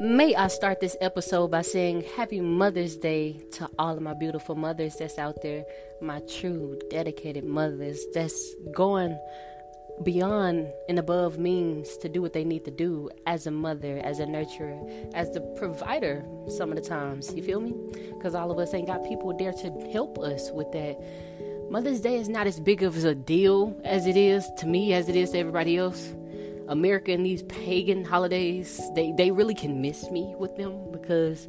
May I start this episode by saying Happy Mother's Day to all of my beautiful mothers that's out there, my true, dedicated mothers that's going beyond and above means to do what they need to do as a mother, as a nurturer, as the provider some of the times. You feel me? Because all of us ain't got people there to help us with that. Mother's Day is not as big of a deal as it is to me, as it is to everybody else. America and these pagan holidays, they, they really can miss me with them because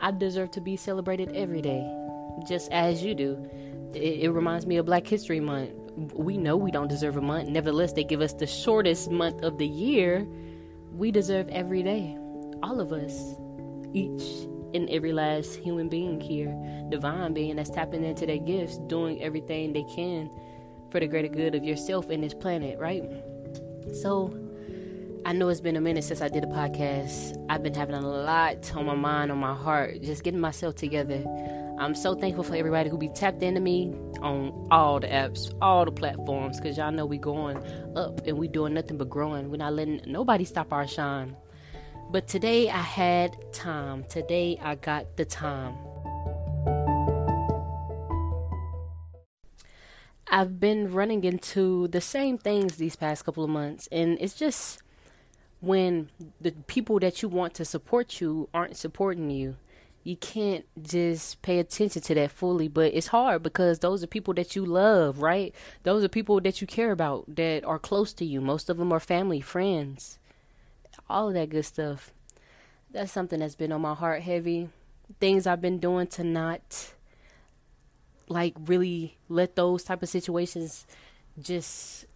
I deserve to be celebrated every day, just as you do. It, it reminds me of Black History Month. We know we don't deserve a month. Nevertheless, they give us the shortest month of the year. We deserve every day. All of us. Each and every last human being here, divine being that's tapping into their gifts, doing everything they can for the greater good of yourself and this planet, right? So, I know it's been a minute since I did a podcast. I've been having a lot on my mind, on my heart, just getting myself together. I'm so thankful for everybody who be tapped into me on all the apps, all the platforms, because y'all know we going up and we doing nothing but growing. We're not letting nobody stop our shine. But today I had time. Today I got the time. I've been running into the same things these past couple of months, and it's just when the people that you want to support you aren't supporting you you can't just pay attention to that fully. But it's hard because those are people that you love right? Those are people that you care about that are close to you. Most of them are family friends all of that good stuff. That's something that's been on my heart heavy. Things i've been doing to not like really let those type of situations just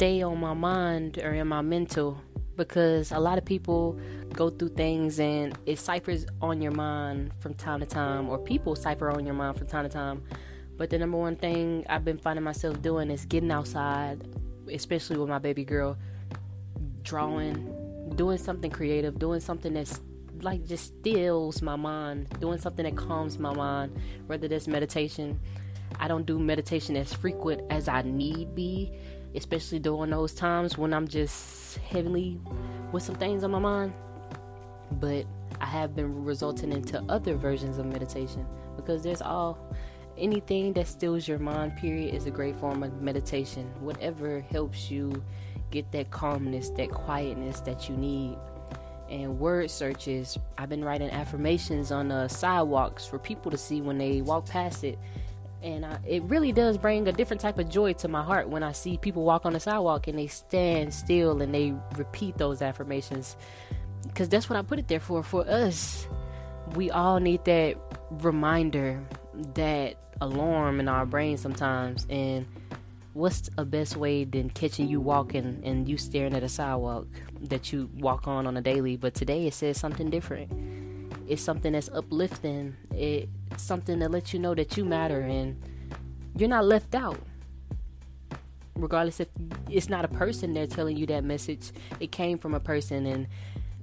stay on my mind or in my mental because a lot of people go through things and it ciphers on your mind from time to time or people cipher on your mind from time to time. But the number one thing i've been finding myself doing is getting outside especially with my baby girl drawing doing something creative doing something that's like just stills my mind doing something that calms my mind whether that's meditation. I don't do meditation as frequent as i need be especially during those times when I'm just heavily with some things on my mind. But I have been resulting into other versions of meditation because there's all anything that stills your mind period is a great form of meditation. Whatever helps you get that calmness that quietness that you need. And word searches i've been writing affirmations on the sidewalks for people to see when they walk past it and I, it really does bring a different type of joy to my heart when I see people walk on the sidewalk and they stand still and they repeat those affirmations. Because that's what I put it there for. For us, we all need that reminder, that alarm in our brain sometimes. And what's a best way than catching you walking and you staring at a sidewalk that you walk on on a daily? But today it says something different it's something that's uplifting. It's something that lets you know that you matter and you're not left out. Regardless if it's not a person there telling you that message, it came from a person, and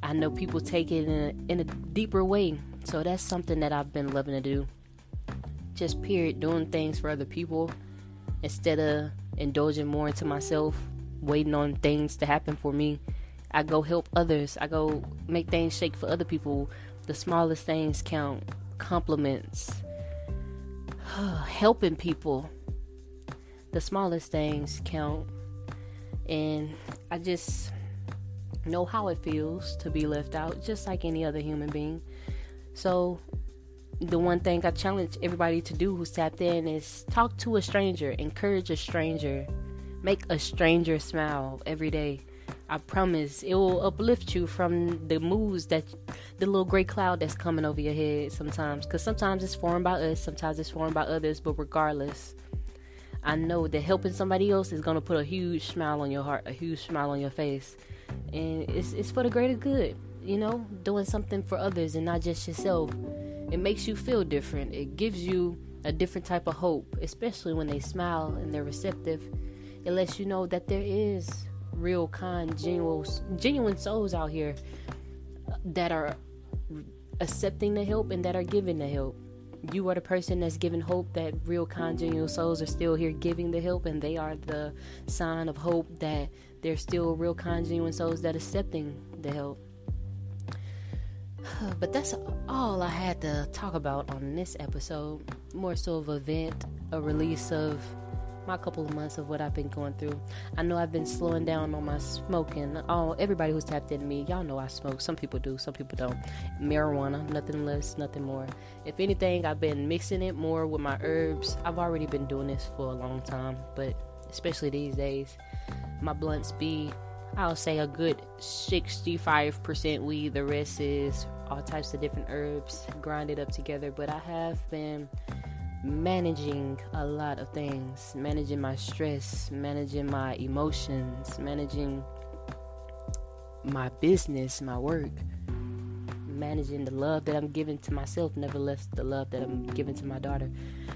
I know people take it in a, in a deeper way. So that's something that I've been loving to do. Just period, doing things for other people instead of indulging more into myself, waiting on things to happen for me. I go help others. I go make things shake for other people the smallest things count. Compliments, helping people. The smallest things count. And I just know how it feels to be left out, just like any other human being. So, the one thing I challenge everybody to do who's tapped in is talk to a stranger, encourage a stranger, make a stranger smile every day. I promise it will uplift you from the moods that the little gray cloud that's coming over your head sometimes. Because sometimes it's formed by us, sometimes it's formed by others, but regardless, I know that helping somebody else is going to put a huge smile on your heart, a huge smile on your face. And it's, it's for the greater good, you know, doing something for others and not just yourself. It makes you feel different, it gives you a different type of hope, especially when they smile and they're receptive. It lets you know that there is real, kind, genuine, genuine souls out here that are accepting the help and that are giving the help. you are the person that's giving hope that real congenial souls are still here giving the help and they are the sign of hope that there's still real congenial souls that accepting the help but that's all i had to talk about on this episode more so of a vent a release of my couple of months of what I've been going through. I know I've been slowing down on my smoking. Oh, everybody who's tapped into me, y'all know I smoke. Some people do, some people don't. Marijuana, nothing less, nothing more. If anything, I've been mixing it more with my herbs. I've already been doing this for a long time, but especially these days, my blunts be, I'll say, a good 65% weed. The rest is all types of different herbs grinded up together. But I have been managing a lot of things managing my stress, managing my emotions, managing my business, my work, managing the love that I'm giving to myself, nevertheless, the love that I'm giving to my daughter.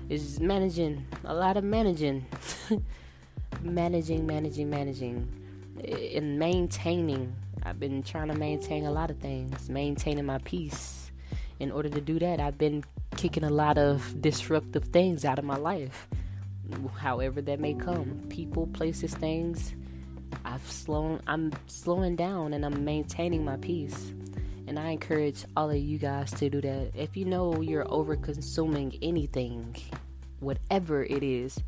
Is managing a lot of managing, managing, managing, managing, eh, and maintaining. I've been trying to maintain a lot of things, maintaining my peace. In order to do that, I've been kicking a lot of disruptive things out of my life, however that may come. People, places, things. I've slown. I'm slowing down and I'm maintaining my peace. And I encourage all of you guys to do that. If you know you're over consuming anything, whatever it is,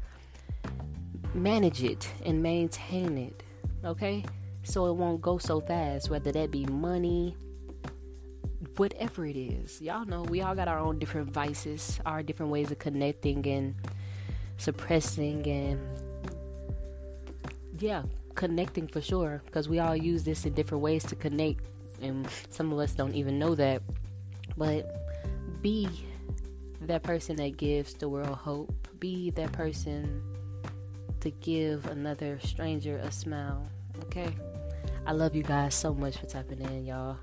manage it and maintain it. Okay? So it won't go so fast, whether that be money, whatever it is. Y'all know we all got our own different vices, our different ways of connecting and suppressing and yeah, connecting for sure because we all use this in different ways to connect and some of us don't even know that. But be that person that gives the world hope. Be that person to give another stranger a smile. Okay? I love you guys so much for tapping in, y'all.